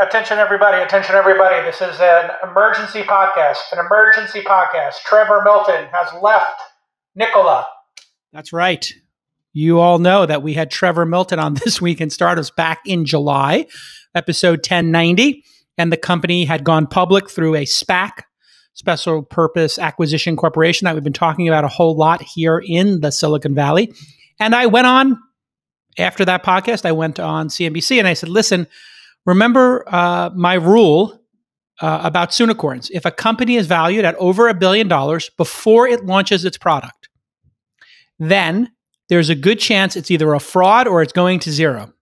Attention, everybody. Attention, everybody. This is an emergency podcast. An emergency podcast. Trevor Milton has left Nikola. That's right. You all know that we had Trevor Milton on This Week in Startups back in July, episode 1090. And the company had gone public through a SPAC, Special Purpose Acquisition Corporation, that we've been talking about a whole lot here in the Silicon Valley. And I went on, after that podcast, I went on CNBC and I said, listen, Remember uh, my rule uh, about Soonicorns. If a company is valued at over a billion dollars before it launches its product, then there's a good chance it's either a fraud or it's going to zero.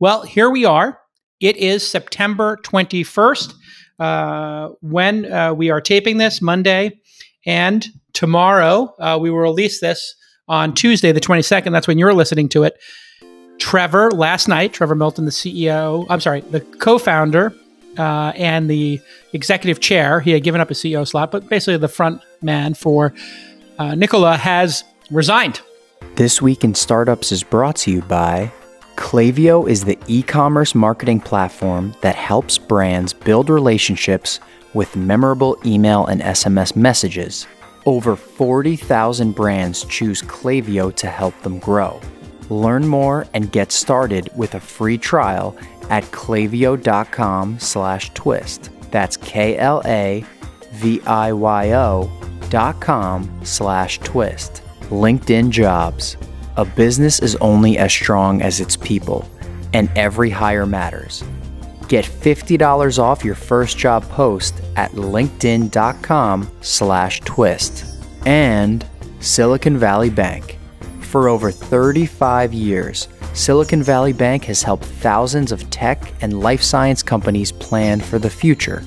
Well, here we are. It is September 21st uh, when uh, we are taping this, Monday. And tomorrow, uh, we will release this on Tuesday, the 22nd. That's when you're listening to it. Trevor last night, Trevor Milton, the CEO, I'm sorry, the co founder uh, and the executive chair, he had given up his CEO slot, but basically the front man for uh, Nikola has resigned. This Week in Startups is brought to you by Klaviyo is the e-commerce marketing platform that helps brands build relationships with memorable email and SMS messages. Over 40,000 brands choose Klaviyo to help them grow. Learn more and get started with a free trial at klaviyo.com slash twist. That's K-L-A-V-I-Y-O dot com slash twist. LinkedIn Jobs. A business is only as strong as its people, and every hire matters. Get $50 off your first job post at linkedin.com slash twist. And Silicon Valley Bank. For over 35 years, Silicon Valley Bank has helped thousands of tech and life science companies plan for the future.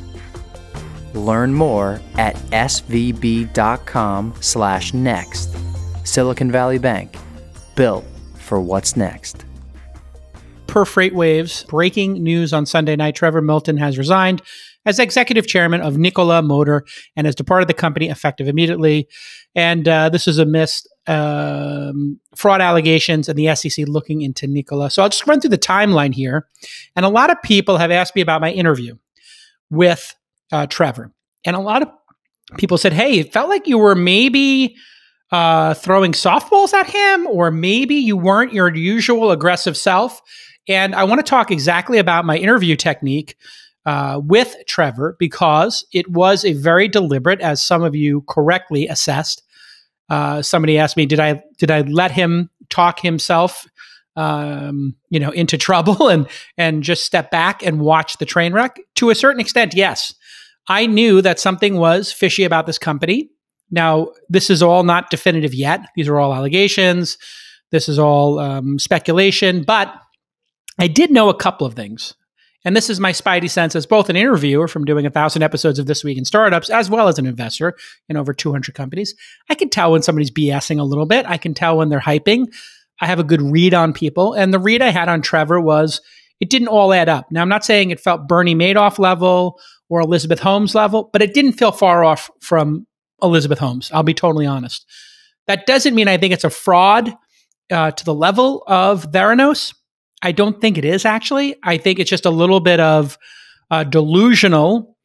Learn more at svb.com/next. Silicon Valley Bank, built for what's next. Per FreightWaves, breaking news on Sunday night: Trevor Milton has resigned as executive chairman of Nikola Motor and has departed the company effective immediately. And uh, this is a amidst um, fraud allegations and the SEC looking into Nikola. So I'll just run through the timeline here. And a lot of people have asked me about my interview with uh, Trevor. And a lot of people said, hey, it felt like you were maybe uh, throwing softballs at him, or maybe you weren't your usual aggressive self. And I want to talk exactly about my interview technique uh, with Trevor because it was a very deliberate, as some of you correctly assessed, uh, somebody asked me, did I did I let him talk himself, um, you know, into trouble and and just step back and watch the train wreck? To a certain extent, yes. I knew that something was fishy about this company. Now, this is all not definitive yet. These are all allegations. This is all um, speculation, but I did know a couple of things. And this is my spidey sense as both an interviewer from doing a thousand episodes of This Week in Startups, as well as an investor in over 200 companies. I can tell when somebody's BSing a little bit. I can tell when they're hyping. I have a good read on people. And the read I had on Trevor was it didn't all add up. Now, I'm not saying it felt Bernie Madoff level or Elizabeth Holmes level, but it didn't feel far off from Elizabeth Holmes. I'll be totally honest. That doesn't mean I think it's a fraud uh, to the level of Theranos I don't think it is actually. I think it's just a little bit of uh, delusional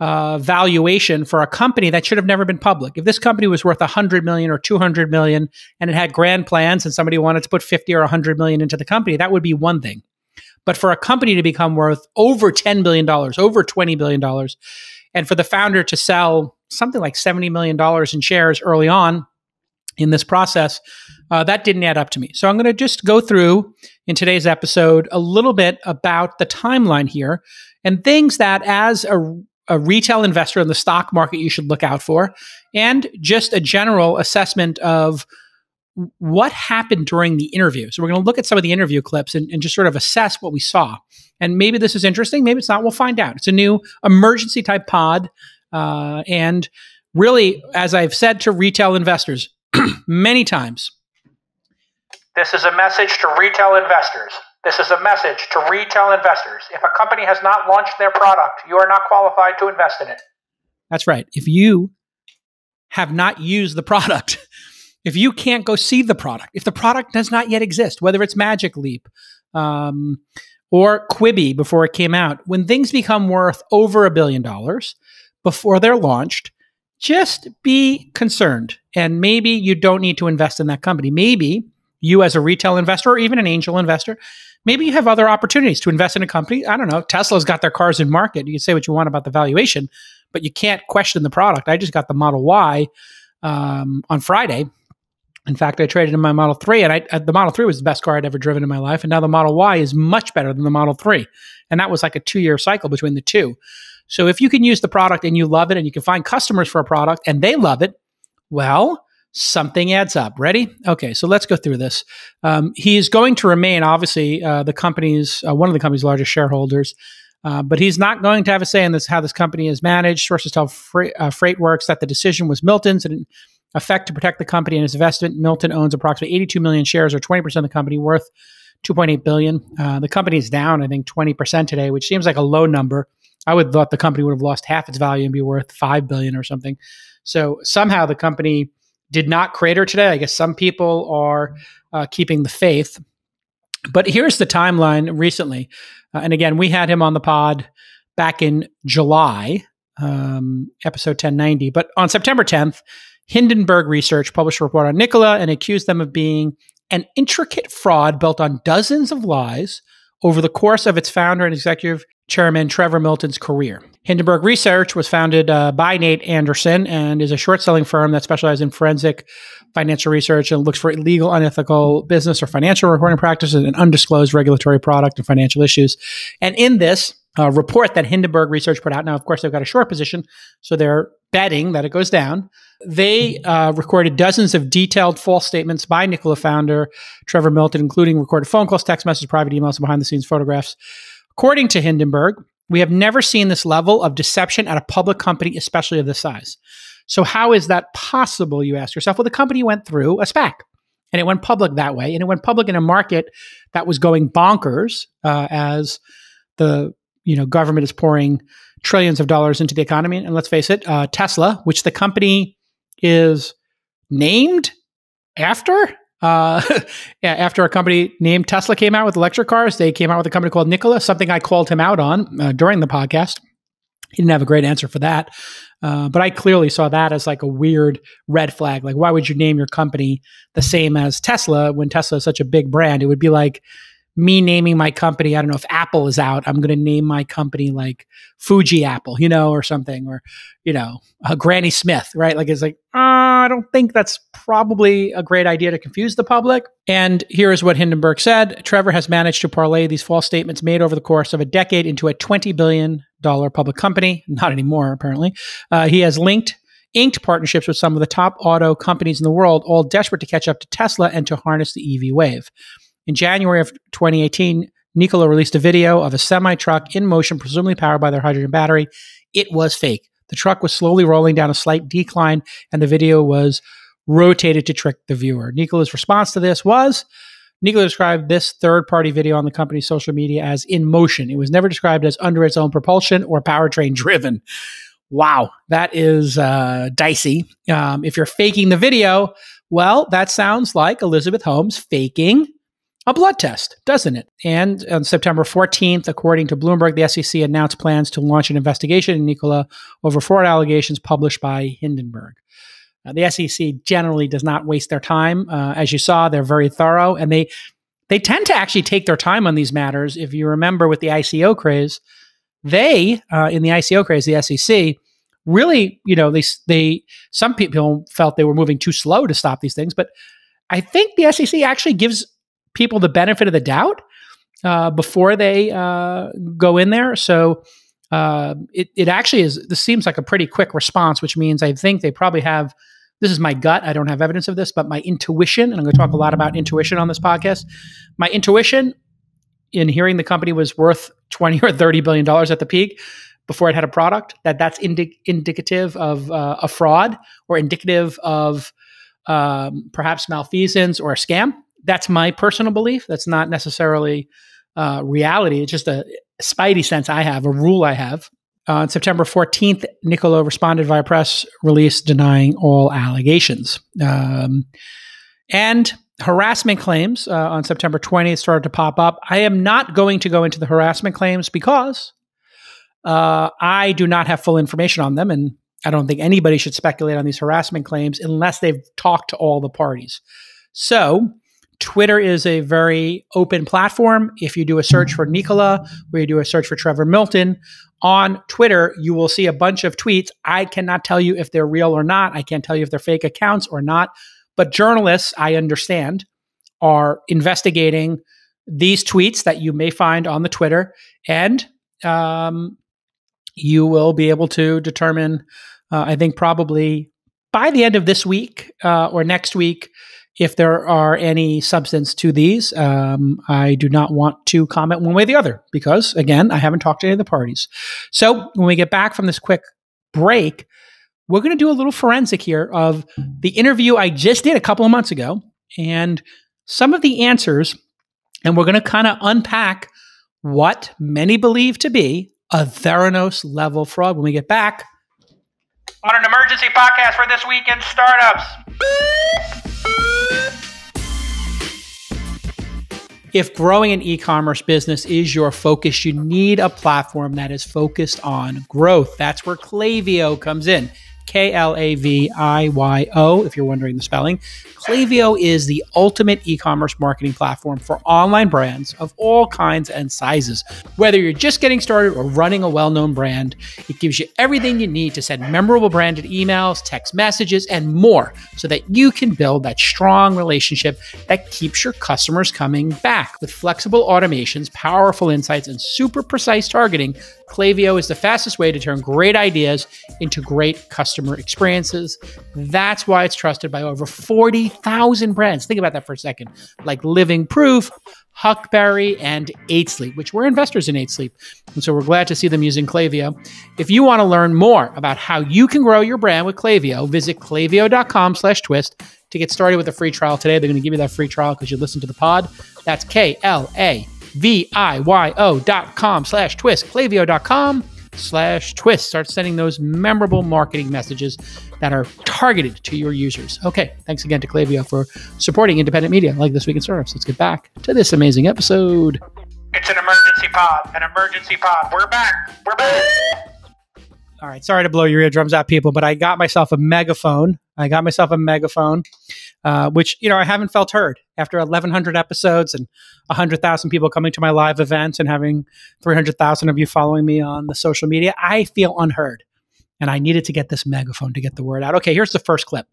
uh, valuation for a company that should have never been public. If this company was worth 100 million or 200 million and it had grand plans and somebody wanted to put 50 or 100 million into the company, that would be one thing. But for a company to become worth over $10 billion, over $20 billion, and for the founder to sell something like $70 million in shares early on in this process, uh, that didn't add up to me. So I'm going to just go through in today's episode a little bit about the timeline here and things that, as a, a retail investor in the stock market, you should look out for, and just a general assessment of what happened during the interview. So we're going to look at some of the interview clips and, and, just sort of assess what we saw. And maybe this is interesting, maybe it's not. We'll find out. It's a new emergency type pod. Uh, and really, as I've said to retail investors many times, this is a message to retail investors. This is a message to retail investors. If a company has not launched their product, you are not qualified to invest in it. That's right. If you have not used the product, if you can't go see the product, if the product does not yet exist, whether it's Magic Leap um, or Quibi before it came out. When things become worth over a billion dollars before they're launched, just be concerned. And maybe you don't need to invest in that company. Maybe you, as a retail investor or even an angel investor, maybe you have other opportunities to invest in a company. I don't know. Tesla's got their cars in market. You can say what you want about the valuation, but you can't question the product. I just got the Model Y um, on Friday. In fact, I traded in my Model 3, and I, uh, the Model 3 was the best car I'd ever driven in my life. And now the Model Y is much better than the Model 3. And that was like a two year cycle between the two. So if you can use the product and you love it and you can find customers for a product and they love it, well, something adds up. Ready? Okay, so let's go through this. Um, is going to remain, obviously, uh, the company's uh, one of the company's largest shareholders, uh, but he's not going to have a say in this how this company is managed. Sources tell Freight, uh, FreightWaves that the decision was Milton's and effect to protect the company and his investment. Milton owns approximately 82 million shares, or 20 percent of the company, worth 2.8 billion. Uh, the company is down, I think, 20 percent today, which seems like a low number. I would have thought the company would have lost half its value and be worth five billion or something. So somehow the company did not crater today. I guess some people are uh, keeping the faith. But here's the timeline recently. Uh, and again, we had him on the pod back in July, um, episode 1090. But on September 10th, Hindenburg Research published a report on Nikola and accused them of being an intricate fraud built on dozens of lies over the course of its founder and executive chairman Trevor Milton's career. Hindenburg Research was founded uh, by Nate Anderson and is a short selling firm that specializes in forensic financial research and looks for illegal, unethical business or financial reporting practices and undisclosed regulatory product and financial issues. And in this uh, report that Hindenburg Research put out, now, of course, they've got a short position, so they're betting that it goes down. They uh, recorded dozens of detailed false statements by Nikola founder Trevor Milton, including recorded phone calls, text messages, private emails, and behind the scenes photographs. According to Hindenburg, we have never seen this level of deception at a public company, especially of this size. So, how is that possible, you ask yourself? Well, the company went through a SPAC and it went public that way. And it went public in a market that was going bonkers uh, as the you know government is pouring trillions of dollars into the economy. And let's face it, uh, Tesla, which the company is named after, uh, after a company named Tesla came out with electric cars, they came out with a company called Nikola, something I called him out on uh, during the podcast. He didn't have a great answer for that. Uh, but I clearly saw that as like a weird red flag. Like, why would you name your company the same as Tesla when Tesla is such a big brand? It would be like me naming my company, I don't know if Apple is out, I'm going to name my company like Fuji Apple, you know, or something, or, you know, uh, Granny Smith, right? Like, it's like, uh, I don't think that's probably a great idea to confuse the public. And here is what Hindenburg said Trevor has managed to parlay these false statements made over the course of a decade into a $20 billion public company. Not anymore, apparently. Uh, he has linked inked partnerships with some of the top auto companies in the world, all desperate to catch up to Tesla and to harness the EV wave. In January of 2018, Nikola released a video of a semi truck in motion, presumably powered by their hydrogen battery. It was fake. The truck was slowly rolling down a slight decline, and the video was rotated to trick the viewer. Nikola's response to this was Nikola described this third party video on the company's social media as in motion. It was never described as under its own propulsion or powertrain driven. Wow, that is uh, dicey. Um, if you're faking the video, well, that sounds like Elizabeth Holmes faking a blood test, doesn't it? And on September 14th, according to Bloomberg, the SEC announced plans to launch an investigation in Nikola over fraud allegations published by Hindenburg. Uh, the SEC generally does not waste their time. Uh, as you saw, they're very thorough, and they they tend to actually take their time on these matters. If you remember with the ICO craze, they uh, in the ICO craze, the SEC really, you know, they they some people felt they were moving too slow to stop these things, but I think the SEC actually gives people the benefit of the doubt uh, before they uh, go in there. So uh, it, it actually is, this seems like a pretty quick response, which means I think they probably have, this is my gut. I don't have evidence of this, but my intuition, and I'm going to talk a lot about intuition on this podcast. My intuition in hearing the company was worth 20 or 30 billion dollars at the peak before it had a product that that's indi- indicative of uh, a fraud or indicative of um, perhaps malfeasance or a scam that's my personal belief. That's not necessarily uh, reality. It's just a spidey sense I have, a rule I have. Uh, on September 14th, Nikola responded via press release denying all allegations. Um, and harassment claims uh, on September 20th started to pop up. I am not going to go into the harassment claims because uh, I do not have full information on them, and I don't think anybody should speculate on these harassment claims unless they've talked to all the parties. So, Twitter is a very open platform. If you do a search for Nikola or you do a search for Trevor Milton on Twitter, you will see a bunch of tweets. I cannot tell you if they're real or not. I can't tell you if they're fake accounts or not. But journalists, I understand, are investigating these tweets that you may find on the Twitter, and um, you will be able to determine, uh, I think, probably by the end of this week uh, or next week, if there are any substance to these. Um, I do not want to comment one way or the other because, again, I haven't talked to any of the parties. So when we get back from this quick break, we're going to do a little forensic here of the interview I just did a couple of months ago and some of the answers. And we're going to kind of unpack what many believe to be a Theranos level fraud when we get back. On an emergency podcast for this week in startups. If growing an e commerce business is your focus, you need a platform that is focused on growth. That's where Klaviyo comes in. K L A V I Y O, if you're wondering the spelling. Klaviyo is the ultimate e commerce marketing platform for online brands of all kinds and sizes. Whether you're just getting started or running a well known brand, it gives you everything you need to send memorable branded emails, text messages, and more so that you can build that strong relationship that keeps your customers coming back. With flexible automations, powerful insights, and super precise targeting, Klaviyo is the fastest way to turn great ideas into great customer experiences. That's why it's trusted by over 40,000 brands. Think about that for a second. Like Living Proof, Huckberry, and 8 Sleep, which we're investors in 8 Sleep. And so we're glad to see them using Klaviyo. If you want to learn more about how you can grow your brand with Klaviyo, visit klaviyo.com slash twist to get started with a free trial today. They're going to give you that free trial because you listen to the pod. That's K L A V-I-Y-O dot com slash twist, Klaviyo dot com slash twist. Start sending those memorable marketing messages that are targeted to your users. Okay, thanks again to Klaviyo for supporting independent media like This Week in Startups. Let's get back to this amazing episode. It's an emergency pod, an emergency pod. We're back. We're back. All right, sorry to blow your eardrums out, people, but I got myself a megaphone. I got myself a megaphone, uh, which you know I haven't felt heard after 1,100 episodes and 100,000 people coming to my live events and having 300,000 of you following me on the social media. I feel unheard, and I needed to get this megaphone to get the word out. Okay, here's the first clip.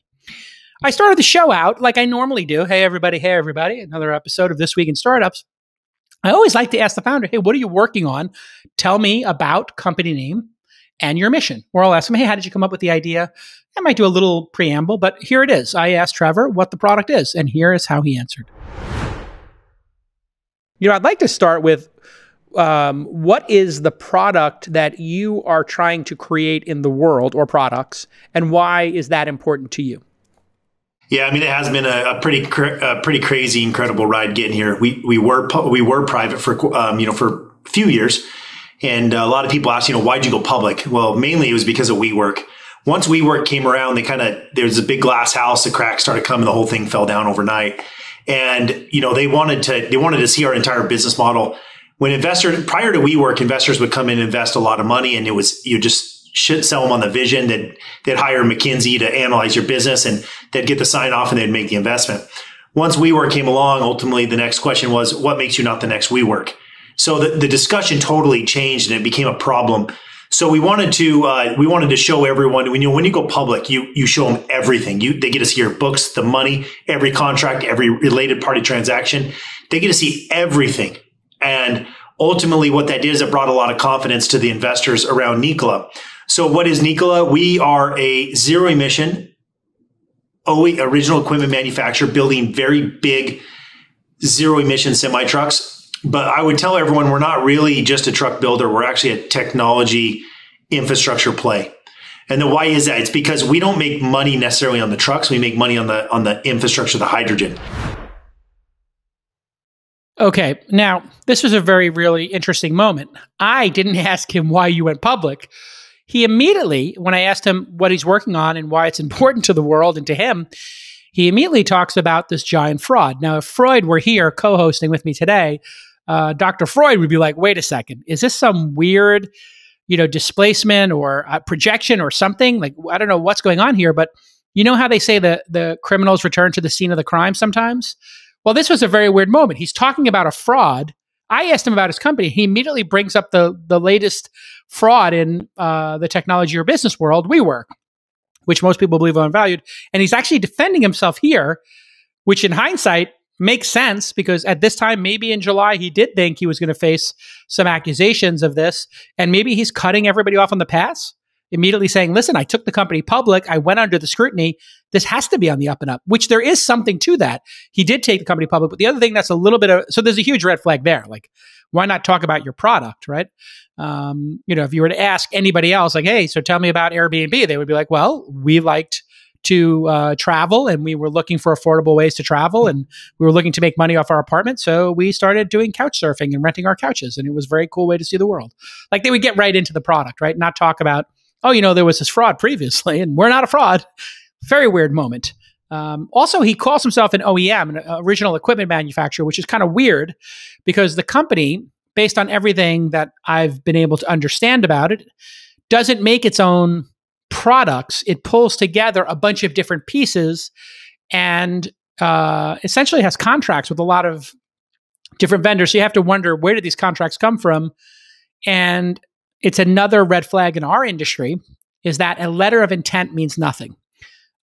I started the show out like I normally do. Hey, everybody. Hey, everybody. Another episode of This Week in Startups. I always like to ask the founder, hey, what are you working on? Tell me about company name and your mission. Or I'll ask them, hey, how did you come up with the idea? I might do a little preamble, but here it is. I asked Trevor what the product is, and here is how he answered. You know, I'd like to start with um, what is the product that you are trying to create in the world or products, and why is that important to you? Yeah, I mean, it has been a, a pretty a pretty crazy, incredible ride getting here. We we were we were private for um, you know for a few years, and uh, a lot of people ask, you know, why'd you go public? Well, mainly it was because of WeWork. Once WeWork came around, they kind of, there was a big glass house, the cracks started coming, the whole thing fell down overnight. And, you know, they wanted to, they wanted to see our entire business model. When investors, prior to WeWork, investors would come in and invest a lot of money and it was, you just, should sell them on the vision that they'd hire McKinsey to analyze your business and they'd get the sign off and they'd make the investment. Once WeWork came along, ultimately the next question was, what makes you not the next WeWork? So the, the discussion totally changed and it became a problem. So we wanted to uh, we wanted to show everyone when you when you go public, you you show them everything. You they get to see your books, the money, every contract, every related party transaction. They get to see everything. And ultimately, what that did is it brought a lot of confidence to the investors around Nikola. So what is Nikola? We are a zero emission OE original equipment manufacturer building very big zero emission semi trucks but I would tell everyone we're not really just a truck builder. We're actually a technology infrastructure play. And the why is that? It's because we don't make money necessarily on the trucks. We make money on the on the infrastructure, the hydrogen. Okay, now this was a very really interesting moment. I didn't ask him why you went public. He immediately, when I asked him what he's working on and why it's important to the world and to him, he immediately talks about this giant fraud. Now, if Freud were here co hosting with me today, uh, Dr. Freud would be like, wait a second, is this some weird, you know, displacement or uh, projection or something? Like, I don't know what's going on here, but you know how they say that the criminals return to the scene of the crime sometimes? Well, this was a very weird moment. He's talking about a fraud. I asked him about his company. He immediately brings up the the latest fraud in uh, the technology or business world, WeWork, which most people believe are unvalued. And he's actually defending himself here, which in hindsight makes sense because at this time, maybe in July, he did think he was going to face some accusations of this. And maybe he's cutting everybody off on the pass, immediately saying, listen, I took the company public. I went under the scrutiny. This has to be on the up and up, which there is something to that. He did take the company public. But the other thing that's a little bit of, so there's a huge red flag there. Like, why not talk about your product, right? Um, you know, if you were to ask anybody else, like, hey, so tell me about Airbnb, they would be like, well, we liked to uh, travel and we were looking for affordable ways to travel and we were looking to make money off our apartment. So we started doing couch surfing and renting our couches. And it was a very cool way to see the world. Like they would get right into the product, right? Not talk about, oh, you know, there was this fraud previously and we're not a fraud. Very weird moment. Um, also, he calls himself an OEM, an original equipment manufacturer, which is kind of weird because the company, based on everything that I've been able to understand about it, doesn't make its own products, it pulls together a bunch of different pieces and uh, essentially has contracts with a lot of different vendors. So you have to wonder where did these contracts come from? And it's another red flag in our industry is that a letter of intent means nothing.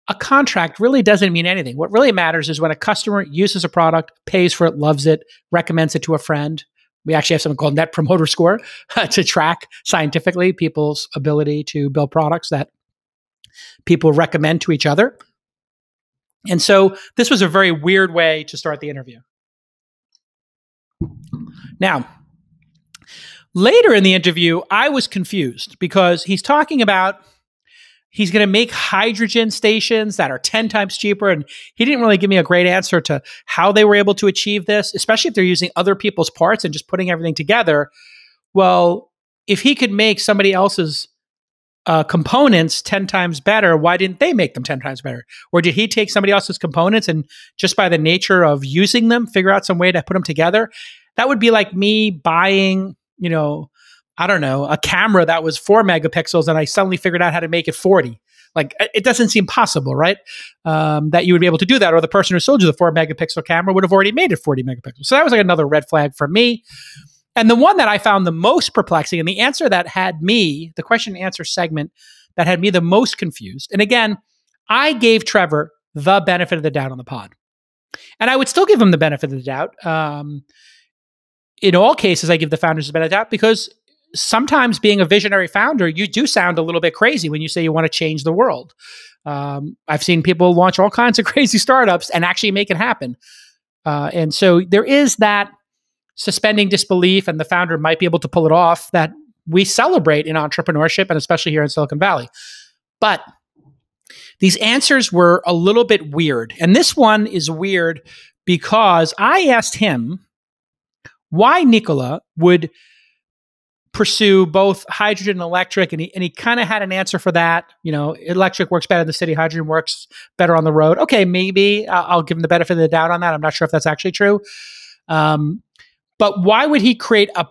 A contract really doesn't mean anything. What really matters is when a customer uses a product, pays for it, loves it, recommends it to a friend, we actually have something called Net Promoter Score to track scientifically people's ability to build products that people recommend to each other. And so this was a very weird way to start the interview. Now, later in the interview, I was confused because he's talking about he's going to make hydrogen stations that are 10 times cheaper. And he didn't really give me a great answer to how they were able to achieve this, especially if they're using other people's parts and just putting everything together. Well, if he could make somebody else's uh, components 10 times better, why didn't they make them 10 times better? Or did he take somebody else's components and just by the nature of using them, figure out some way to put them together? That would be like me buying, you know, I don't know, a camera that was four megapixels and I suddenly figured out how to make it 40. Like it doesn't seem possible, right? Um, that you would be able to do that, or the person who sold you the four megapixel camera would have already made it 40 megapixels. So that was like another red flag for me. And the one that I found the most perplexing, and the answer that had me, the question and answer segment that had me the most confused. And again, I gave Trevor the benefit of the doubt on the pod. And I would still give him the benefit of the doubt. Um, in all cases, I give the founders the benefit of the doubt because sometimes being a visionary founder, you do sound a little bit crazy when you say you want to change the world. Um, I've seen people launch all kinds of crazy startups and actually make it happen. Uh, and so there is that suspending disbelief, and the founder might be able to pull it off that we celebrate in entrepreneurship and especially here in Silicon Valley. But these answers were a little bit weird. And this one is weird because I asked him why Nikola would pursue both hydrogen and electric and he, and he kind of had an answer for that. You know electric works better in the city hydrogen works better on the road. Okay maybe uh, i'll give him the benefit of the doubt on that. I'm not sure if that's actually true. Um, but why would he create a,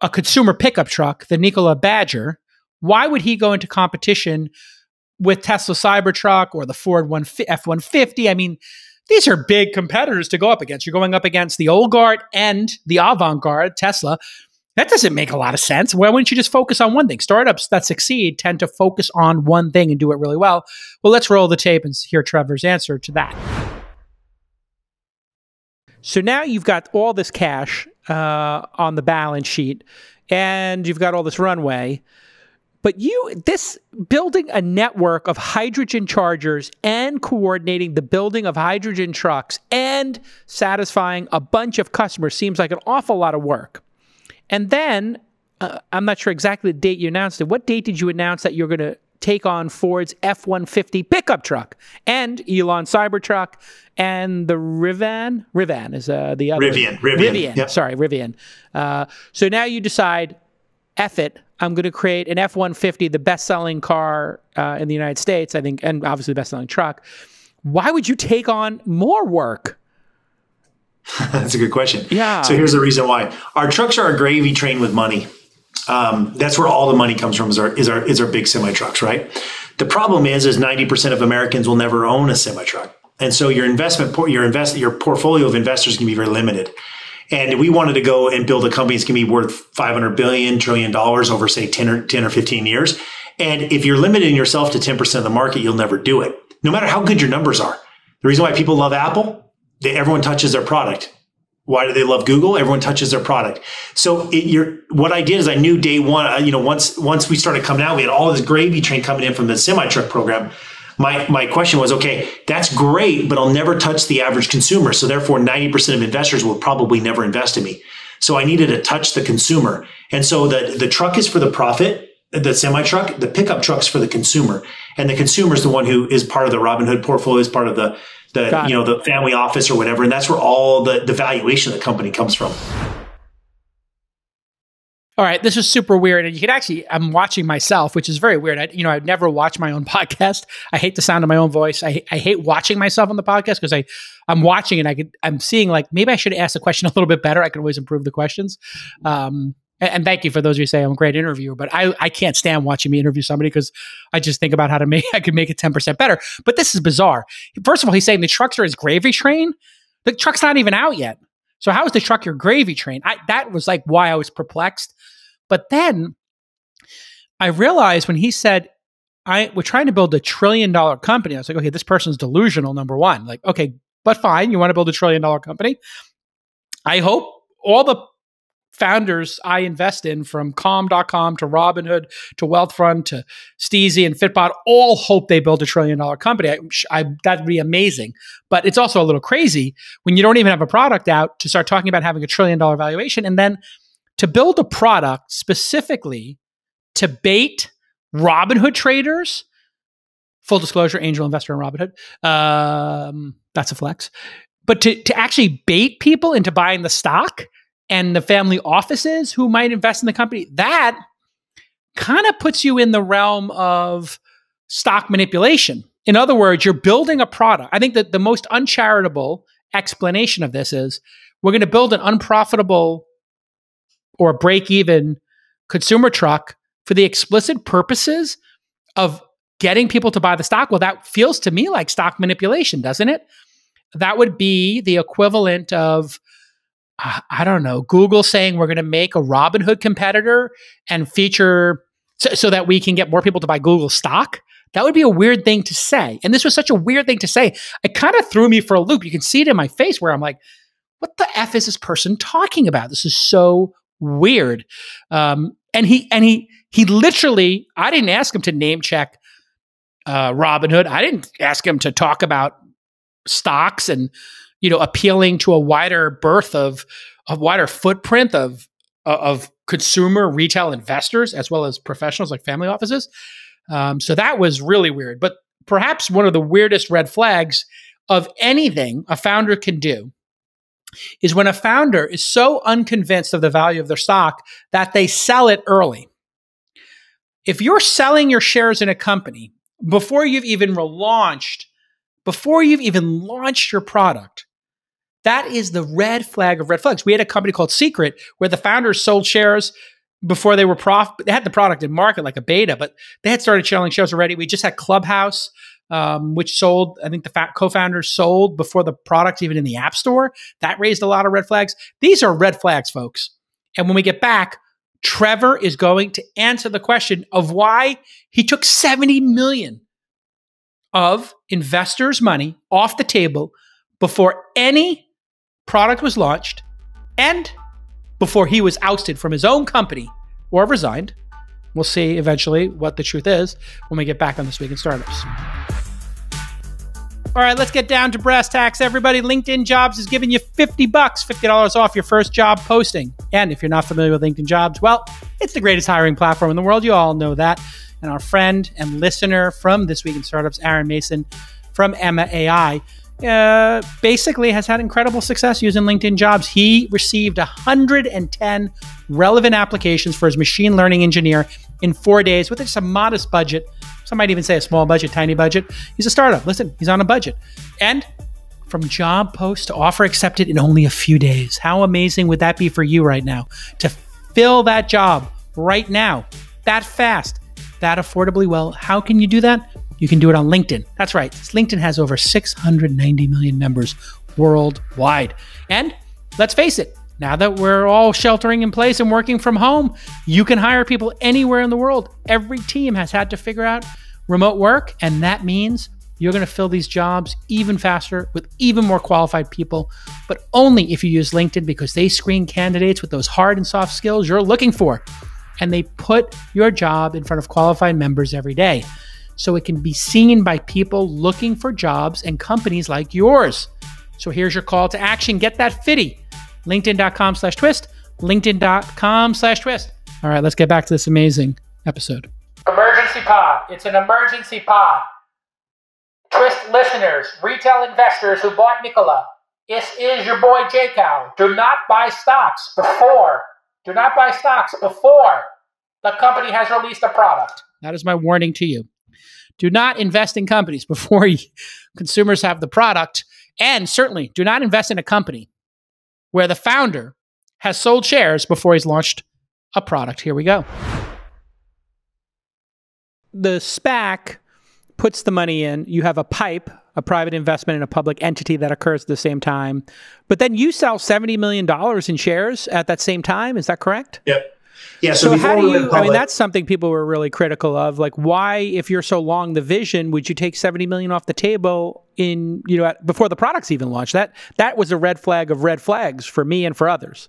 a consumer pickup truck the nikola badger? Why would he go into competition with tesla cybertruck or the ford f-150 i mean these are big competitors to go up against. You're going up against the old guard and the avant garde, Tesla, that doesn't make a lot of sense. Why wouldn't you just focus on one thing? Startups that succeed tend to focus on one thing and do it really well. Well, let's roll the tape and hear Trevor's answer to that. So now you've got all this cash uh, on the balance sheet and you've got all this runway. But you, this building a network of hydrogen chargers and coordinating the building of hydrogen trucks and satisfying a bunch of customers seems like an awful lot of work. And then uh, I'm not sure exactly the date you announced it. What date did you announce that you're going to take on Ford's F 150 pickup truck and Elon Cybertruck and the Rivian? Rivian is uh, the other. Rivian. Rivian. Rivian. Yep. Sorry, Rivian. Uh, so now you decide, F it. I'm going to create an F 150, the best selling car uh, in the United States, I think, and obviously the best selling truck. why would you take on more work? That's a good question. Yeah. So here's the reason why our trucks are a gravy train with money. Um, that's where all the money comes from. Is our is our is our big semi trucks, right? The problem is, is ninety percent of Americans will never own a semi truck, and so your investment your invest your portfolio of investors can be very limited. And we wanted to go and build a company that's going to be worth 500 billion trillion dollars over say 10 or 10 or 15 years. And if you're limiting yourself to 10% of the market, you'll never do it. No matter how good your numbers are. The reason why people love Apple, they, everyone touches their product. Why do they love Google? Everyone touches their product. So it, what I did is I knew day one, you know, once, once we started coming out, we had all this gravy train coming in from the semi truck program my my question was okay that's great but i'll never touch the average consumer so therefore 90% of investors will probably never invest in me so i needed to touch the consumer and so the the truck is for the profit the semi truck the pickup truck's for the consumer and the consumer is the one who is part of the robinhood portfolio is part of the the you know the family office or whatever and that's where all the the valuation of the company comes from all right, this is super weird, and you can actually. I'm watching myself, which is very weird. I, you know, I'd never watch my own podcast. I hate the sound of my own voice. I, I hate watching myself on the podcast because I, I'm watching and I could, I'm seeing like maybe I should ask the question a little bit better. I can always improve the questions. Um, and, thank you for those of you say I'm a great interviewer, but I, I can't stand watching me interview somebody because I just think about how to make I could make it 10 percent better. But this is bizarre. First of all, he's saying the trucks are his gravy train. The truck's not even out yet. So how is the truck your gravy train? I, that was like why I was perplexed. But then I realized when he said, I we're trying to build a trillion dollar company. I was like, okay, this person's delusional, number one. Like, okay, but fine, you want to build a trillion dollar company. I hope all the founders I invest in, from Calm.com to Robinhood to Wealthfront to Steezy and Fitbod, all hope they build a trillion dollar company. I, I, that'd be amazing. But it's also a little crazy when you don't even have a product out to start talking about having a trillion dollar valuation. And then to build a product specifically to bait Robinhood traders. Full disclosure, angel investor in Robinhood. Um, that's a flex. But to, to actually bait people into buying the stock and the family offices who might invest in the company, that kind of puts you in the realm of stock manipulation. In other words, you're building a product. I think that the most uncharitable explanation of this is we're going to build an unprofitable or break even consumer truck for the explicit purposes of getting people to buy the stock. Well, that feels to me like stock manipulation, doesn't it? That would be the equivalent of, I don't know, Google saying we're going to make a Robinhood competitor and feature so, so that we can get more people to buy Google stock. That would be a weird thing to say. And this was such a weird thing to say. It kind of threw me for a loop. You can see it in my face where I'm like, what the F is this person talking about? This is so weird. Um, and he and he he literally, I didn't ask him to name check uh, Robinhood. I didn't ask him to talk about stocks and you know appealing to a wider berth of a wider footprint of of consumer retail investors as well as professionals like family offices. Um, so that was really weird. But perhaps one of the weirdest red flags of anything a founder can do is when a founder is so unconvinced of the value of their stock that they sell it early. If you're selling your shares in a company before you've even relaunched, before you've even launched your product, that is the red flag of red flags. We had a company called Secret where the founders sold shares before they were prof. They had the product in market like a beta, but they had started selling shares already. We just had Clubhouse um, which sold, I think the co founders sold before the product even in the App Store. That raised a lot of red flags. These are red flags, folks. And when we get back, Trevor is going to answer the question of why he took 70 million of investors' money off the table before any product was launched and before he was ousted from his own company or resigned. We'll see eventually what the truth is when we get back on This Week in Startups. All right, let's get down to brass tacks. Everybody, LinkedIn Jobs is giving you 50 bucks, $50 off your first job posting. And if you're not familiar with LinkedIn Jobs, well, it's the greatest hiring platform in the world. You all know that. And our friend and listener from This Week in Startups, Aaron Mason from Emma AI, uh, basically has had incredible success using LinkedIn Jobs. He received 110 relevant applications for his machine learning engineer in four days with just a modest budget Some might even say a small budget, tiny budget. He's a startup. Listen, he's on a budget. And from job post to offer accepted in only a few days. How amazing would that be for you right now to fill that job right now, that fast, that affordably well? How can you do that? You can do it on LinkedIn. That's right. LinkedIn has over 690 million members worldwide. And let's face it, now that we're all sheltering in place and working from home, you can hire people anywhere in the world. Every team has had to figure out remote work, and that means you're going to fill these jobs even faster with even more qualified people, but only if you use LinkedIn because they screen candidates with those hard and soft skills you're looking for. And they put your job in front of qualified members every day. So it can be seen by people looking for jobs and companies like yours. So here's your call to action. Get that fitty. LinkedIn.com slash twist. LinkedIn.com slash twist. All right, let's get back to this amazing episode. Emergency pod. It's an emergency pod. Twist listeners, retail investors who bought Nikola. This is your boy J Cal. Do not buy stocks before. Do not buy stocks before the company has released a product. That is my warning to you. Do not invest in companies before you, consumers have the product. And certainly do not invest in a company where the founder has sold shares before he's launched a product. Here we go. The SPAC puts the money in. You have a pipe, a private investment in a public entity that occurs at the same time. But then you sell $70 million in shares at that same time. Is that correct? Yep. Yeah. So, so how do you? Public, I mean, that's something people were really critical of. Like, why, if you're so long the vision, would you take seventy million off the table in you know at, before the products even launched? That that was a red flag of red flags for me and for others.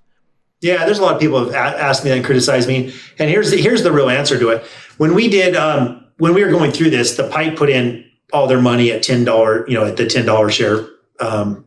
Yeah, there's a lot of people have asked me and criticized me, and here's the, here's the real answer to it. When we did, um, when we were going through this, the pipe put in all their money at ten dollar, you know, at the ten dollar share um,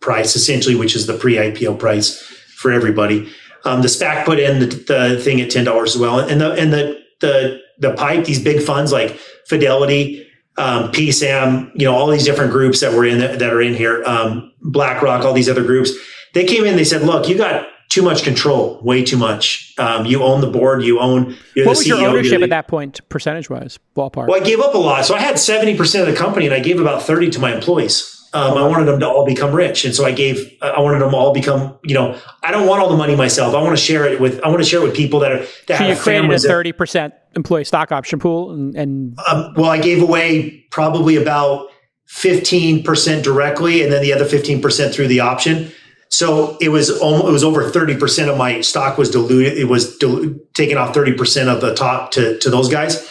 price, essentially, which is the pre IPO price for everybody. Um, the SPAC put in the, the thing at ten dollars as well, and the and the the the pipe. These big funds like Fidelity, um, PSAM, you know, all these different groups that were in that are in here, um, BlackRock, all these other groups. They came in. They said, "Look, you got too much control, way too much. Um, you own the board. You own. what was CEO, your ownership at that point, percentage wise, ballpark? Well, I gave up a lot. So I had seventy percent of the company, and I gave about thirty to my employees. Um, I wanted them to all become rich, and so I gave. I wanted them all become. You know, I don't want all the money myself. I want to share it with. I want to share it with people that are that so have you created a thirty percent employee stock option pool, and, and um, well, I gave away probably about fifteen percent directly, and then the other fifteen percent through the option. So it was almost, it was over thirty percent of my stock was diluted. It was dilu- taken off thirty percent of the top to to those guys,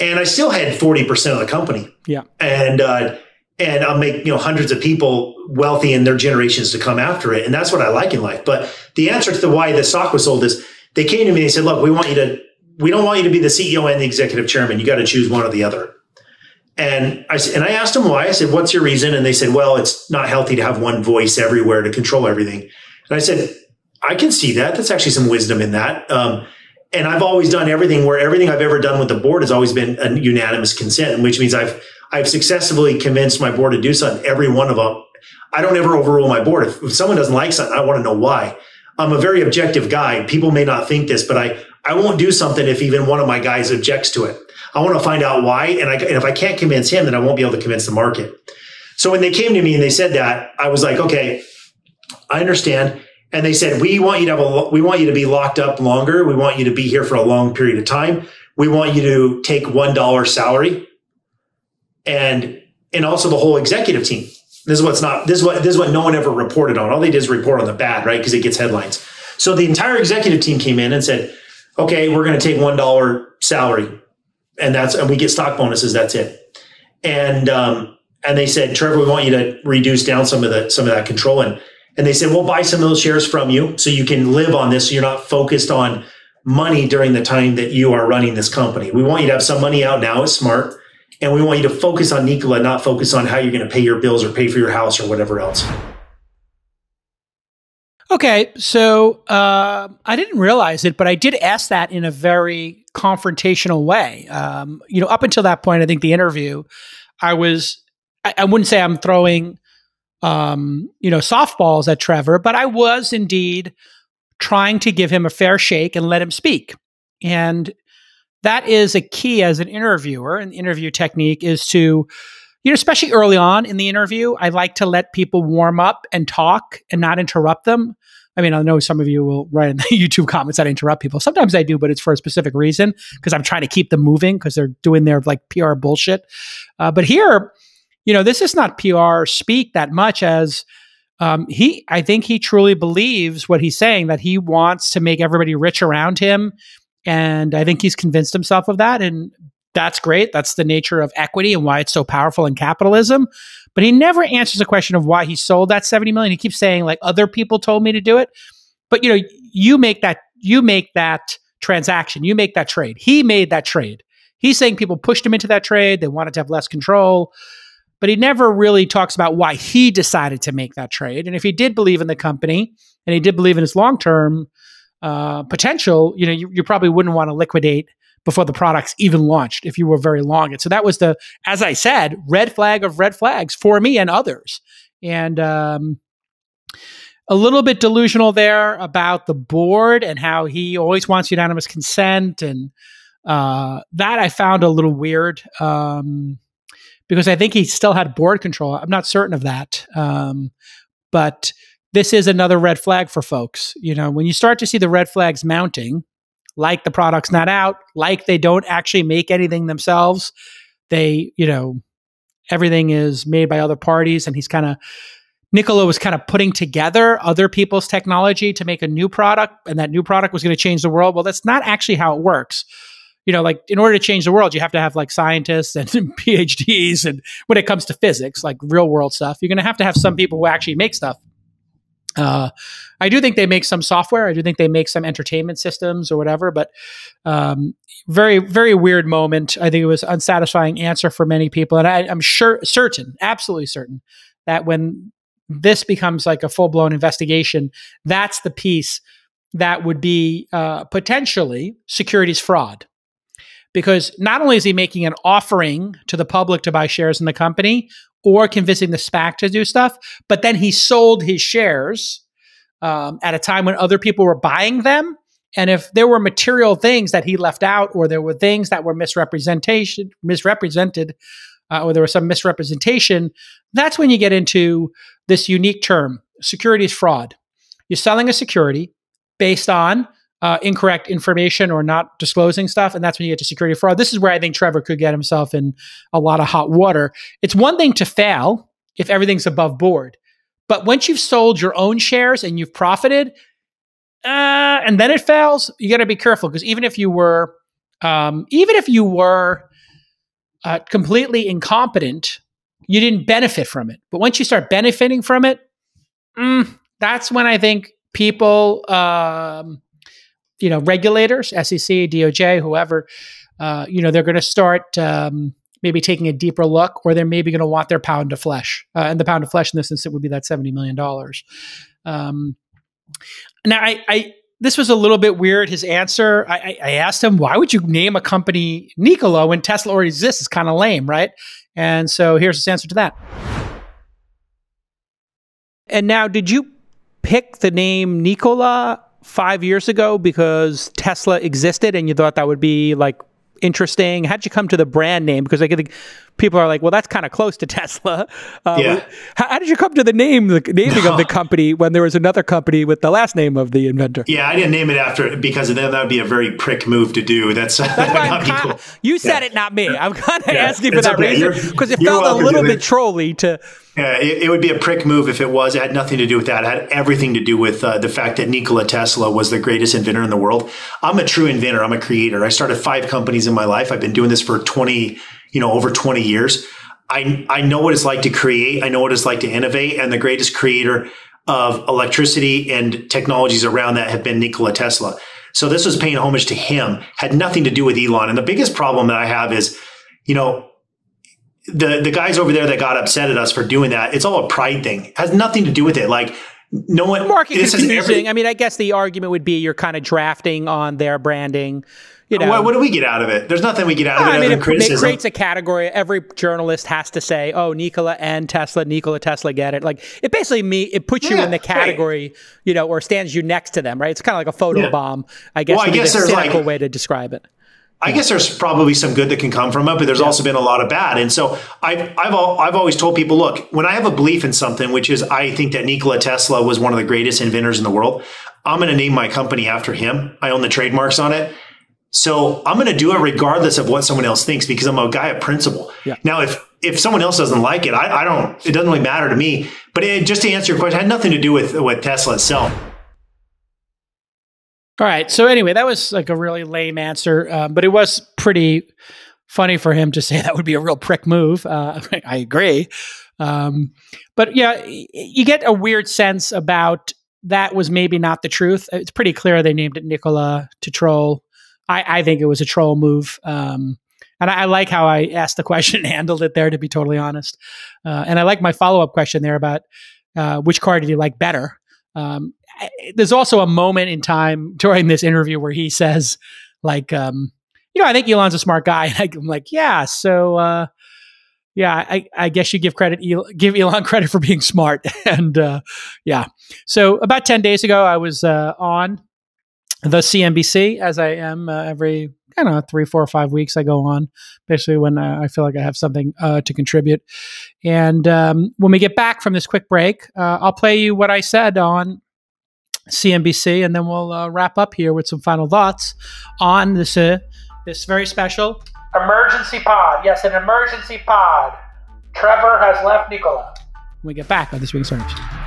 and I still had forty percent of the company. Yeah, and. Uh, and I'll make, you know, hundreds of people wealthy in their generations to come after it. And that's what I like in life. But the answer to the why the stock was sold is they came to me and they said, look, we want you to, we don't want you to be the CEO and the executive chairman. You got to choose one or the other. And I and I asked them why. I said, "What's your reason?" And they said, "Well, it's not healthy to have one voice everywhere to control everything." And I said, "I can see that. That's actually some wisdom in that." Um, and I've always done everything where everything I've ever done with the board has always been a unanimous consent, which means I've I've successfully convinced my board to do something. Every one of them. I don't ever overrule my board. If, if someone doesn't like something, I want to know why. I'm a very objective guy. People may not think this, but I, I won't do something if even one of my guys objects to it. I want to find out why. And, I, and if I can't convince him, then I won't be able to convince the market. So when they came to me and they said that, I was like, okay, I understand. And they said, we want you to have a, we want you to be locked up longer. We want you to be here for a long period of time. We want you to take $1 salary and and also the whole executive team. This is what's not this is what this is what no one ever reported on. All they did is report on the bad, right? Because it gets headlines. So the entire executive team came in and said, "Okay, we're going to take one dollar salary, and that's and we get stock bonuses. That's it." And um, and they said, "Trevor, we want you to reduce down some of the some of that control." And and they said, "We'll buy some of those shares from you, so you can live on this. So you're not focused on money during the time that you are running this company. We want you to have some money out now. It's smart." And we want you to focus on Nikola, not focus on how you're going to pay your bills or pay for your house or whatever else. Okay, so uh, I didn't realize it, but I did ask that in a very confrontational way. Um, you know, up until that point, I think the interview, I was, I, I wouldn't say I'm throwing, um, you know, softballs at Trevor, but I was indeed trying to give him a fair shake and let him speak. And that is a key as an interviewer. An interview technique is to, you know, especially early on in the interview, I like to let people warm up and talk and not interrupt them. I mean, I know some of you will write in the YouTube comments that I interrupt people. Sometimes I do, but it's for a specific reason because I'm trying to keep them moving because they're doing their like PR bullshit. Uh, but here, you know, this is not PR speak that much as um, he. I think he truly believes what he's saying that he wants to make everybody rich around him, and I think he's convinced himself of that. And that's great. That's the nature of equity and why it's so powerful in capitalism. But he never answers the question of why he sold that 70 million. He keeps saying like other people told me to do it. But you know, you make that you make that transaction, you make that trade. He made that trade. He's saying people pushed him into that trade, they wanted to have less control. But he never really talks about why he decided to make that trade. And if he did believe in the company and he did believe in his long term uh, potential, you know, you, you probably wouldn't want to liquidate before the products even launched if you were very long. And so that was the, as I said, red flag of red flags for me and others. And um, a little bit delusional there about the board and how he always wants unanimous consent. And uh, that I found a little weird um, because I think he still had board control. I'm not certain of that. Um, but this is another red flag for folks. You know, when you start to see the red flags mounting, like the product's not out, like they don't actually make anything themselves. They, you know, everything is made by other parties, and he's kind of Nikola was kind of putting together other people's technology to make a new product, and that new product was going to change the world. Well, that's not actually how it works. You know, like in order to change the world, you have to have like scientists and PhDs. And when it comes to physics, like real world stuff, you're going to have to have some people who actually make stuff. Uh, I do think they make some software. I do think they make some entertainment systems or whatever, but um, very, very weird moment. I think it was unsatisfying answer for many people. And I, I'm sure, certain, absolutely certain that when this becomes like a full blown investigation, that's the piece that would be uh, potentially securities fraud. Because not only is he making an offering to the public to buy shares in the company, or convincing the SPAC to do stuff. But then he sold his shares um, at a time when other people were buying them. And if there were material things that he left out, or there were things that were misrepresentation, misrepresented, uh, or there was some misrepresentation, that's when you get into this unique term, securities fraud. You're selling a security based on uh, incorrect information or not disclosing stuff. And that's when you get to security fraud. This is where I think Trevor could get himself in a lot of hot water. It's one thing to fail if everything's above board. But once you've sold your own shares and you've profited, uh, and then it fails, you got to be careful because even if you were, um, even if you were uh, completely incompetent, you didn't benefit from it. But once you start benefiting from it, mm, that's when I think people um, you know, regulators, SEC, DOJ, whoever, uh, you know, they're going to start um, maybe taking a deeper look, or they're maybe going to want their pound of flesh. Uh, and the pound of flesh in this instance would be that $70 million. Um, now, I, I, this was a little bit weird. His answer, I, I, asked him, why would you name a company Nikola when Tesla already exists? It's kind of lame, right? And so here's his answer to that. And now, did you pick the name Nikola five years ago because Tesla existed and you thought that would be like interesting? How'd you come to the brand name? Because I think people are like, well, that's kind of close to Tesla. Um, yeah. How, how, did you come to the name, the naming no. of the company when there was another company with the last name of the inventor? Yeah, I didn't name it after because then that would be a very prick move to do. That's, that's kinda, cool. You said yeah. it, not me. I'm kind of yeah, asking for that okay. reason because it felt a little bit trolly to. Yeah, it, it, would be a prick move if it was. It had nothing to do with that. It had everything to do with uh, the fact that Nikola Tesla was the greatest inventor in the world. I'm a true inventor. I'm a creator. I started five companies in my life. I've been doing this for 20 you know, over 20 years. I, I know what it's like to create. I know what it's like to innovate. And the greatest creator of electricity and technologies around that have been Nikola Tesla. So this was paying homage to him, had nothing to do with Elon. And the biggest problem that I have is, you know, the, the guys over there that got upset at us for doing that, it's all a pride thing. It has nothing to do with it. Like no one market confusing. Every, I mean, I guess the argument would be you're kind of drafting on their branding you know, what, what, do we get out of it? There's nothing we get out of it. I mean, it, it, creates a category. Every journalist has to say, "Oh, Nikola and Tesla, Nikola Tesla get it." Like it basically me, it puts you in the category, right. you know, or stands you next to them, right? It's kind of like a photo yeah. bomb, I guess. Well, I guess there's cynical like, way to describe it. I guess there's probably some good that can come from it, but there's yeah. also been a lot of bad. And so I've, I've, I've always told people, look, when I have a belief in something, which is I think that Nikola Tesla was one of the greatest inventors in the world, I'm going to name my company after him. I own the trademarks on it. So I'm going to do it regardless of what someone else thinks because I'm a guy of principle. Yeah. Now, if if someone else doesn't like it, I, I don't. It doesn't really matter to me. But it, just to answer your question, it had nothing to do with with Tesla itself. All right. So anyway, that was like a really lame answer, um, but it was pretty funny for him to say that would be a real prick move. Uh, I agree. Um, but yeah, you get a weird sense about that was maybe not the truth. It's pretty clear they named it Nikola to troll. I, I think it was a troll move. Um, and I, I, like how I asked the question and handled it there, to be totally honest. Uh, and I like my follow up question there about uh, which car did you like better? Um, there's also a moment in time during this interview where he says, like, um, you know, I think Elon's a smart guy. And I'm like, yeah, so, uh, yeah, I, I, guess you give credit, give Elon credit for being smart. and, uh, yeah. So about 10 days ago, I was, uh, on the CNBC as I am uh, every, know, three, four, five weeks I go on, basically when uh, I feel like I have something uh, to contribute. And um, when we get back from this quick break, uh, I'll play you what I said on CNBC, and then we'll uh, wrap up here with some final thoughts on this uh, this very special emergency pod. Yes, an emergency pod. Trevor has left Nikola. When we get back on this week's startups.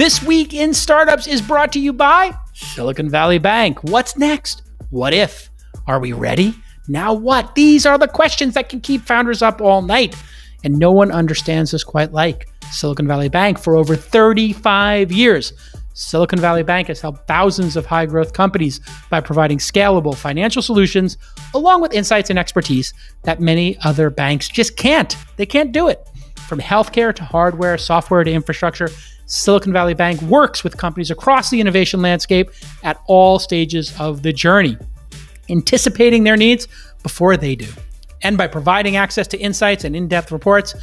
This week in startups is brought to you by Silicon Valley Bank. What's next? What if? Are we ready? Now what? These are the questions that can keep founders up all night, and no one understands this quite like Silicon Valley Bank for over 35 years. Silicon Valley Bank has helped thousands of high growth companies by providing scalable financial solutions along with insights and expertise that many other banks just can't. They can't do it. From healthcare to hardware, software to infrastructure, Silicon Valley Bank works with companies across the innovation landscape at all stages of the journey, anticipating their needs before they do. And by providing access to insights and in depth reports,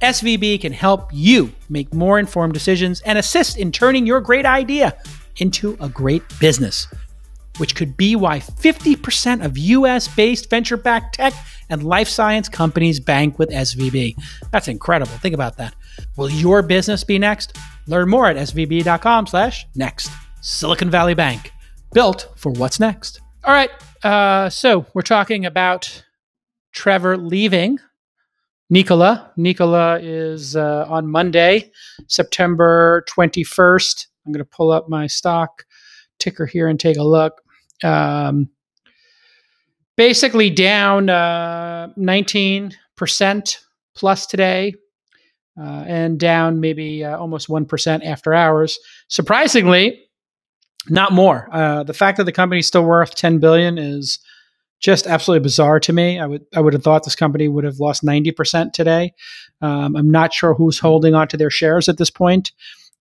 SVB can help you make more informed decisions and assist in turning your great idea into a great business, which could be why 50% of US based venture backed tech and life science companies bank with SVB. That's incredible. Think about that. Will your business be next? Learn more at svb.com slash next. Silicon Valley Bank, built for what's next. All right. Uh, so we're talking about Trevor leaving Nikola. Nikola is uh, on Monday, September 21st. I'm going to pull up my stock ticker here and take a look. Um, basically down uh, 19% plus today. Uh, and down maybe uh, almost 1% after hours. Surprisingly, not more. Uh, the fact that the company is still worth 10 billion is just absolutely bizarre to me. I would I would have thought this company would have lost ninety percent today. Um, I'm not sure who's holding onto their shares at this point.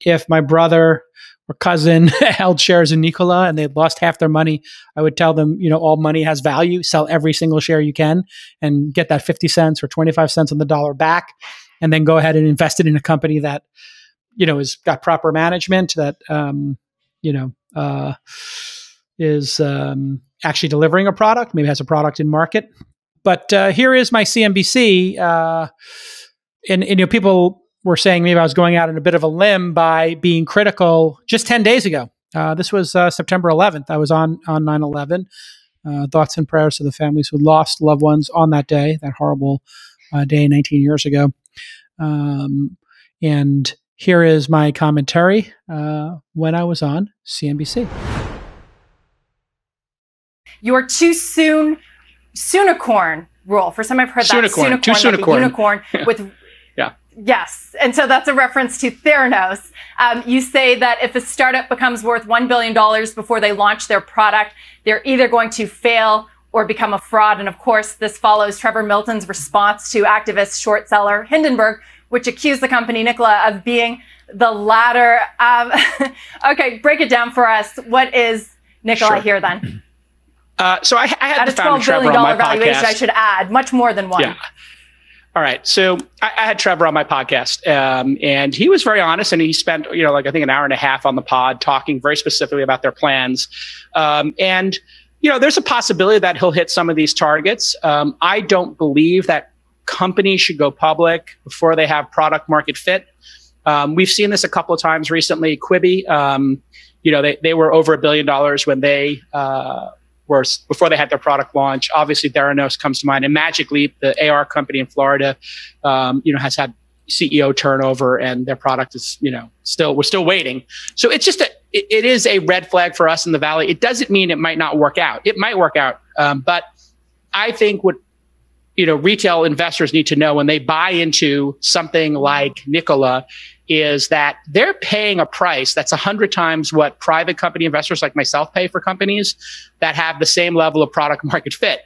If my brother or cousin held shares in Nikola and they lost half their money, I would tell them, you know, all money has value. Sell every single share you can and get that fifty cents or twenty five cents on the dollar back, and then go ahead and invest it in a company that, you know, has got proper management that, um, you know. Uh, is um, actually delivering a product, maybe has a product in market. But uh, here is my CNBC. Uh, and, and, you know, people were saying maybe I was going out on a bit of a limb by being critical just 10 days ago. Uh, this was uh, September 11th. I was on on 9 11. Uh, thoughts and prayers to the families who lost loved ones on that day, that horrible uh, day 19 years ago. Um, and here is my commentary when I was on CNBC your too soon soonicorn rule. For some, I've heard that soonicorn, too soonicorn, like unicorn with yeah. Yes, and so that's a reference to Theranos. Um, you say that if a startup becomes worth one billion dollars before they launch their product, they're either going to fail or become a fraud. And of course, this follows Trevor Milton's response to activist short seller Hindenburg, which accused the company Nikola of being the latter. Um, okay, break it down for us. What is Nikola sure. here then? Uh, so I, I had At the founder Trevor on my valuation, podcast. I should add much more than one. Yeah. All right. So I, I had Trevor on my podcast, um, and he was very honest, and he spent you know like I think an hour and a half on the pod talking very specifically about their plans, um, and you know, there's a possibility that he'll hit some of these targets. Um, I don't believe that companies should go public before they have product market fit. Um, we've seen this a couple of times recently. Quibi, um, you know, they, they were over a billion dollars when they uh, were before they had their product launch. Obviously, Theranos comes to mind, and Magic Leap, the AR company in Florida, um, you know, has had CEO turnover, and their product is, you know, still we're still waiting. So it's just a it, it is a red flag for us in the valley. It doesn't mean it might not work out. It might work out, um, but I think what you know retail investors need to know when they buy into something like Nikola is that they're paying a price that's a hundred times what private company investors like myself pay for companies that have the same level of product market fit.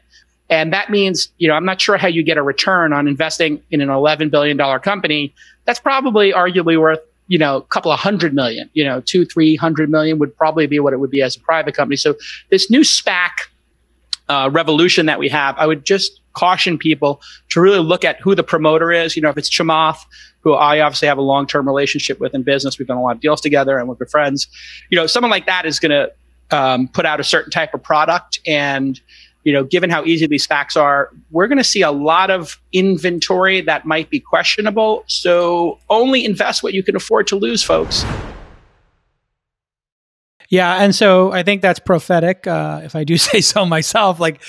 And that means, you know, I'm not sure how you get a return on investing in an $11 billion company. That's probably arguably worth, you know, a couple of hundred million, you know, two, three hundred million would probably be what it would be as a private company. So this new SPAC uh, revolution that we have, I would just caution people to really look at who the promoter is. You know, if it's Chamath, who I obviously have a long term relationship with in business, we've done a lot of deals together and we're good friends. You know, someone like that is going to um, put out a certain type of product and you know, given how easy these SPACs are, we're going to see a lot of inventory that might be questionable. So only invest what you can afford to lose, folks. Yeah, and so I think that's prophetic, uh, if I do say so myself. Like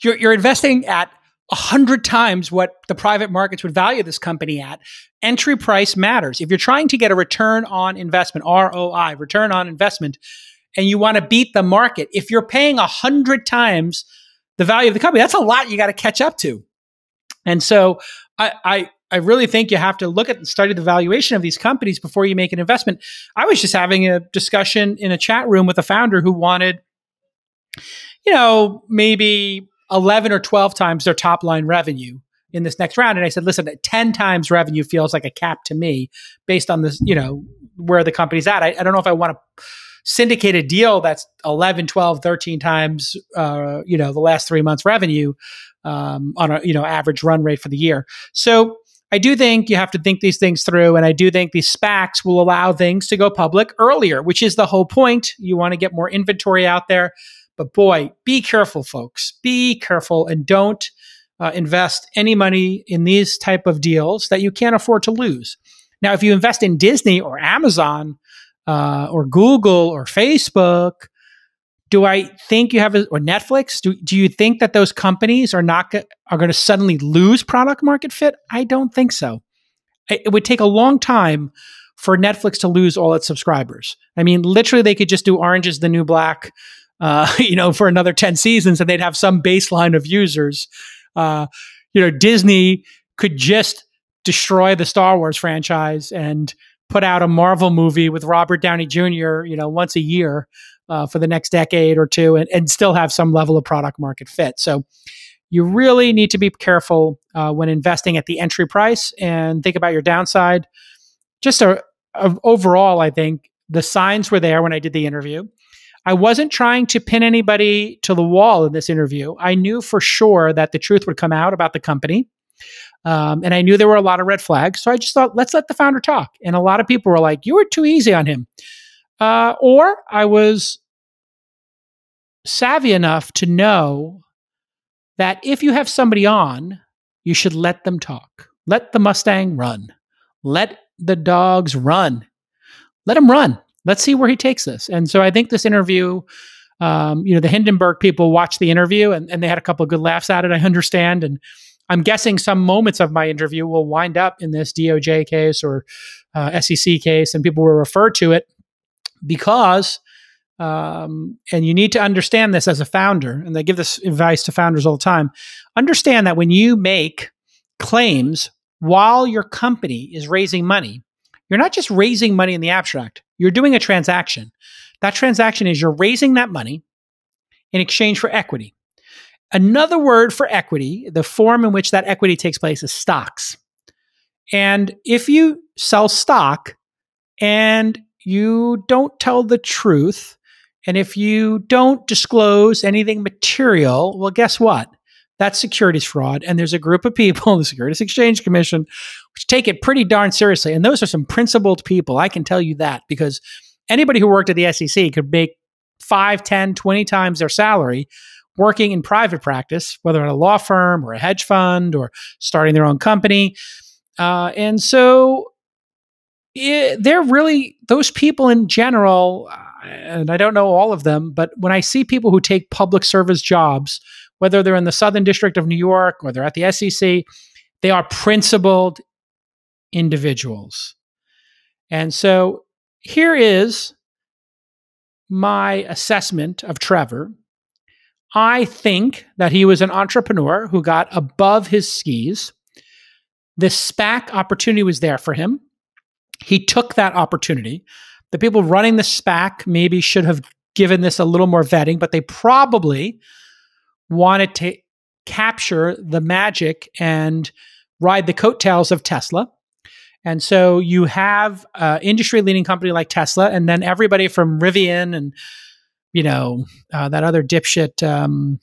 you're you're investing at a hundred times what the private markets would value this company at. Entry price matters. If you're trying to get a return on investment, ROI, return on investment, and you want to beat the market, if you're paying a hundred times the value of the company, that's a lot you got to catch up to. And so I, I, I really think you have to look at and study the valuation of these companies before you make an investment. I was just having a discussion in a chat room with a founder who wanted, you know, maybe 11 or 12 times their top line revenue in this next round. And I said, listen, 10 times revenue feels like a cap to me based on this, you know, where the company's at. I, I don't know if I want to syndicate a deal that's 11, 12, 13 times, uh, you know, the last three months revenue um, on a, you know, average run rate for the year. So I do think you have to think these things through. And I do think these SPACs will allow things to go public earlier, which is the whole point. You want to get more inventory out there. But boy, be careful, folks. Be careful and don't uh, invest any money in these type of deals that you can't afford to lose. Now, if you invest in Disney or Amazon, uh, or Google or Facebook, do I think you have a, or Netflix? Do, do you think that those companies are not are going to suddenly lose product market fit? I don't think so. It, it would take a long time for Netflix to lose all its subscribers. I mean, literally, they could just do Orange is the New Black, uh, you know, for another ten seasons, and they'd have some baseline of users. Uh, you know, Disney could just destroy the Star Wars franchise and put out a Marvel movie with Robert Downey Jr. You know, once a year uh, for the next decade or two, and, and still have some level of product market fit. So you really need to be careful uh, when investing at the entry price and think about your downside. Just a, a, overall, I think the signs were there when I did the interview. I wasn't trying to pin anybody to the wall in this interview. I knew for sure that the truth would come out about the company. Um, and I knew there were a lot of red flags. So I just thought, let's let the founder talk. And a lot of people were like, you were too easy on him. Uh, or I was savvy enough to know that if you have somebody on, you should let them talk. Let the Mustang run. Let the dogs run. Let him run. Let's see where he takes this. And so I think this interview, um, you know, the Hindenburg people watched the interview and, and they had a couple of good laughs at it. I understand. And I'm guessing some moments of my interview will wind up in this DOJ case or uh, SEC case, and people will refer to it because, um, and you need to understand this as a founder, and they give this advice to founders all the time. Understand that when you make claims while your company is raising money, you're not just raising money in the abstract, you're doing a transaction. That transaction is you're raising that money in exchange for equity. Another word for equity, the form in which that equity takes place is stocks. And if you sell stock and you don't tell the truth, and if you don't disclose anything material, well, guess what? That's securities fraud. And there's a group of people, the Securities Exchange Commission, which take it pretty darn seriously. And those are some principled people. I can tell you that because anybody who worked at the SEC could make 5, 10, 20 times their salary working in private practice, whether at a law firm or a hedge fund or starting their own company. Uh, and so it, they're really, those people in general, uh, and I don't know all of them, but when I see people who take public service jobs, whether they're in the Southern District of New York or they're at the SEC, they are principled individuals. And so here is my assessment of Trevor. I think that he was an entrepreneur who got above his skis. This SPAC opportunity was there for him. He took that opportunity. The people running the SPAC maybe should have given this a little more vetting, but they probably wanted to capture the magic and ride the coattails of Tesla. And so you have an industry leading company like Tesla, and then everybody from Rivian and you know uh, that other dipshit um,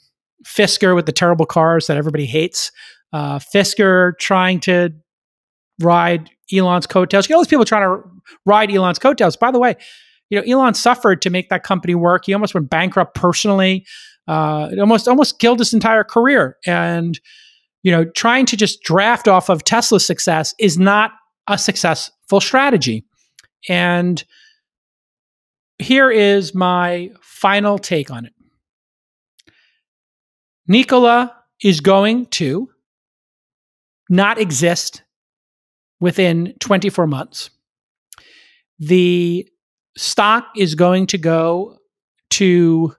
Fisker with the terrible cars that everybody hates. Uh, Fisker trying to ride Elon's coattails. You get all these people trying to ride Elon's coattails. By the way, you know Elon suffered to make that company work. He almost went bankrupt personally. Uh, it almost almost killed his entire career. And you know, trying to just draft off of Tesla's success is not a successful strategy. And here is my final take on it. Nikola is going to not exist within 24 months. The stock is going to go to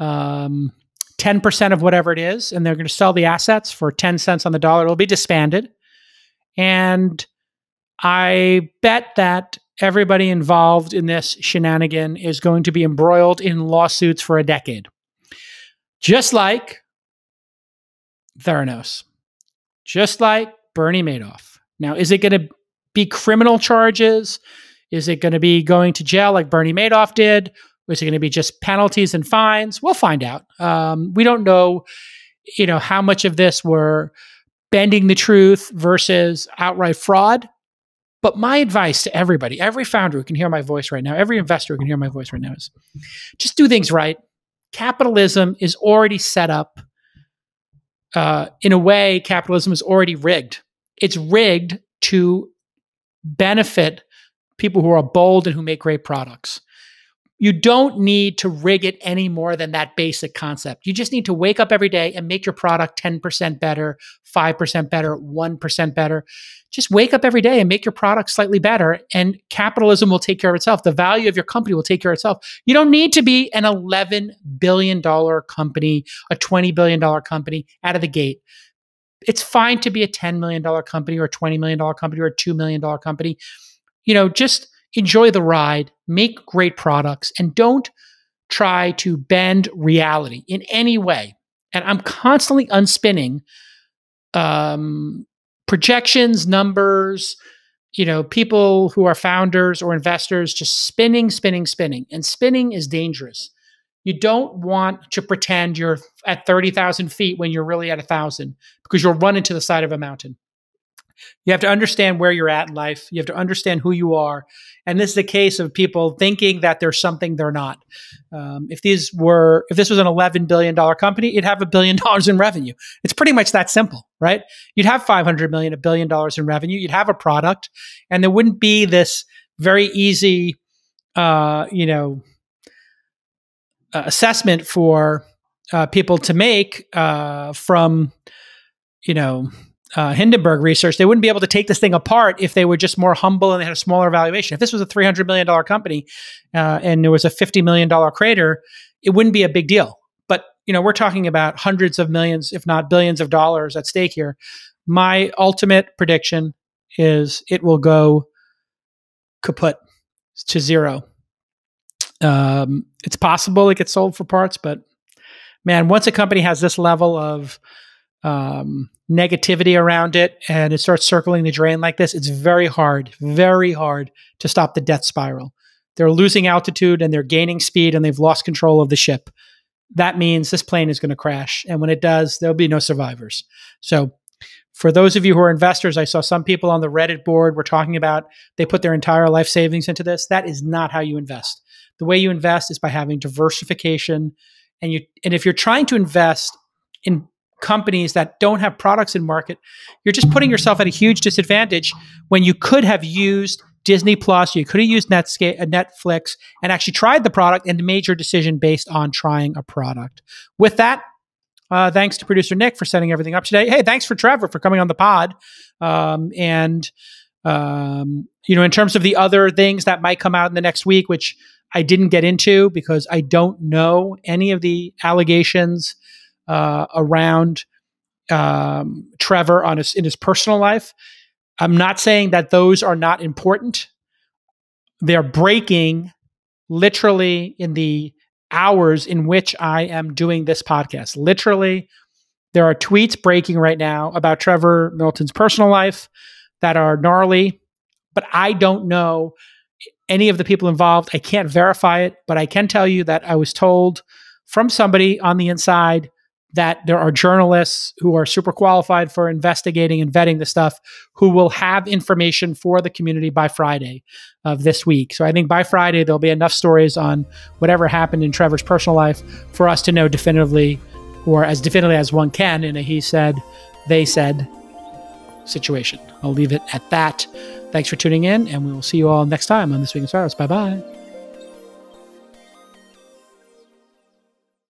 um, 10% of whatever it is, and they're going to sell the assets for 10 cents on the dollar. It'll be disbanded. And I bet that everybody involved in this shenanigan is going to be embroiled in lawsuits for a decade. Just like Theranos, just like Bernie Madoff. Now, is it going to be criminal charges? Is it going to be going to jail like Bernie Madoff did? Is it going to be just penalties and fines? We'll find out. Um, we don't know, you know, how much of this were bending the truth versus outright fraud. But my advice to everybody, every founder who can hear my voice right now, every investor who can hear my voice right now is just do things right. Capitalism is already set up. Uh, in a way, capitalism is already rigged. It's rigged to benefit people who are bold and who make great products you don't need to rig it any more than that basic concept. You just need to wake up every day and make your product 10% better, 5% better, 1% better. Just wake up every day and make your product slightly better, and capitalism will take care of itself. The value of your company will take care of itself. You don't need to be an $11 billion company, a $20 billion company out of the gate. It's fine to be a $10 million company or a $20 million company or a $2 million company. You know, just enjoy the ride, make great products, and don't try to bend reality in any way. And I'm constantly unspinning um, projections, numbers, you know, people who are founders or investors just spinning, spinning, spinning. And spinning is dangerous. You don't want to pretend you're at 30,000 feet when you're really at a 1,000 because you'll run into the side of a mountain. You have to understand where you're at in life. You have to understand who you are. And this is a case of people thinking that there's something they're not. Um, if these were, if this was an $11 billion company, it'd have a billion dollars in revenue. It's pretty much that simple, right? You'd have 500 million, a billion dollars in revenue. You'd have a product and there wouldn't be this very easy, uh, you know, uh, assessment for uh, people to make uh, from, you know, uh, Hindenburg research, they wouldn't be able to take this thing apart if they were just more humble and they had a smaller valuation. If this was a $300 million company uh, and there was a $50 million crater, it wouldn't be a big deal. But, you know, we're talking about hundreds of millions, if not billions of dollars at stake here. My ultimate prediction is it will go kaput to zero. Um, it's possible it gets sold for parts, but man, once a company has this level of um, negativity around it and it starts circling the drain like this, it's very hard, very hard to stop the death spiral. They're losing altitude and they're gaining speed and they've lost control of the ship. That means this plane is going to crash. And when it does, there'll be no survivors. So, for those of you who are investors, I saw some people on the Reddit board were talking about they put their entire life savings into this. That is not how you invest. The way you invest is by having diversification. And you and if you're trying to invest in companies that don't have products in market, you're just putting yourself at a huge disadvantage when you could have used Disney Plus, you could have used Netscape, uh, Netflix, and actually tried the product and made your decision based on trying a product. With that, uh, thanks to producer Nick for setting everything up today. Hey, thanks for Trevor for coming on the pod. Um, and um, you know, in terms of the other things that might come out in the next week, which I didn't get into because I don't know any of the allegations uh, around um, Trevor on his in his personal life. I'm not saying that those are not important. They're breaking literally in the hours in which I am doing this podcast. Literally, there are tweets breaking right now about Trevor Milton's personal life that are gnarly, but I don't know any of the people involved. I can't verify it, but I can tell you that I was told from somebody on the inside that there are journalists who are super qualified for investigating and vetting the stuff who will have information for the community by Friday of this week. So I think by Friday, there'll be enough stories on whatever happened in Trevor's personal life for us to know definitively, or as definitively as one can, in a he said, they said situation. I'll leave it at that. Thanks for tuning in, and we will see you all next time on This Week in. Bye bye.